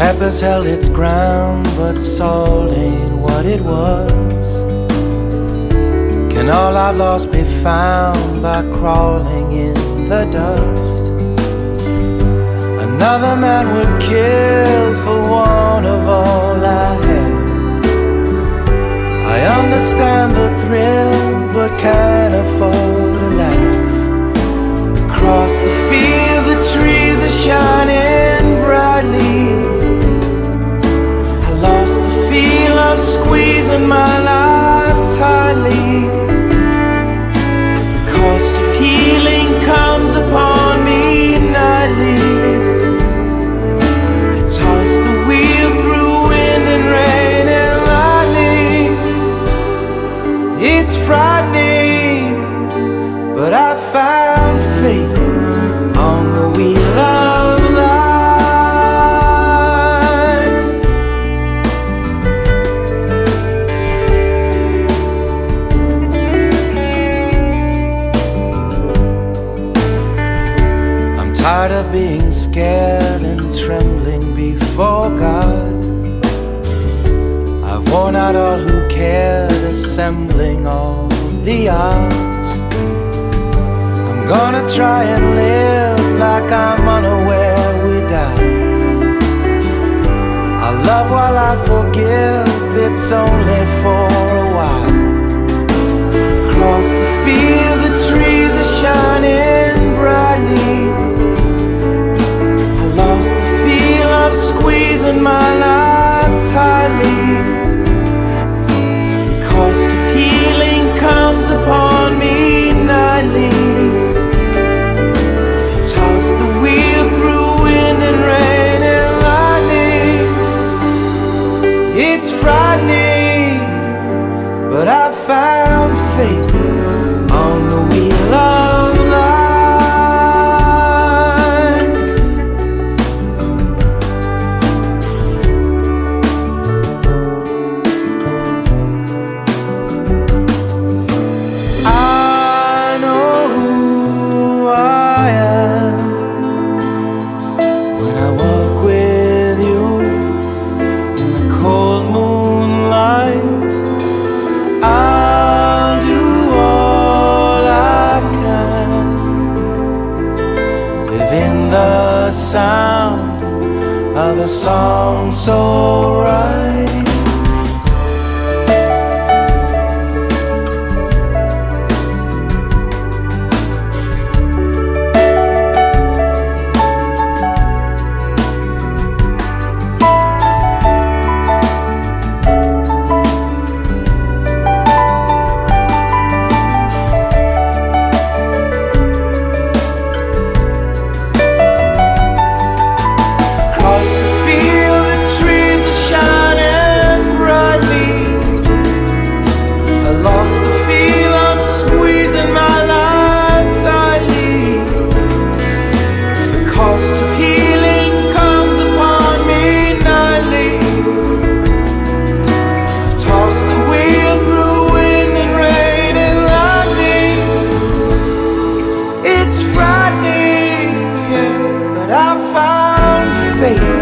Peppers held its ground, but salt ain't what it was. Can all I've lost be found by crawling in the dust? Another man would kill for one of all I have. I understand the thrill, but can't afford a laugh. Across the field, the trees are shining scared and trembling before God. I've worn out all who cared, assembling all the odds. I'm gonna try and live like I'm unaware we die. I love while I forgive, it's only for a while. Across the field, the trees are shining in the sound of a song so right. faith.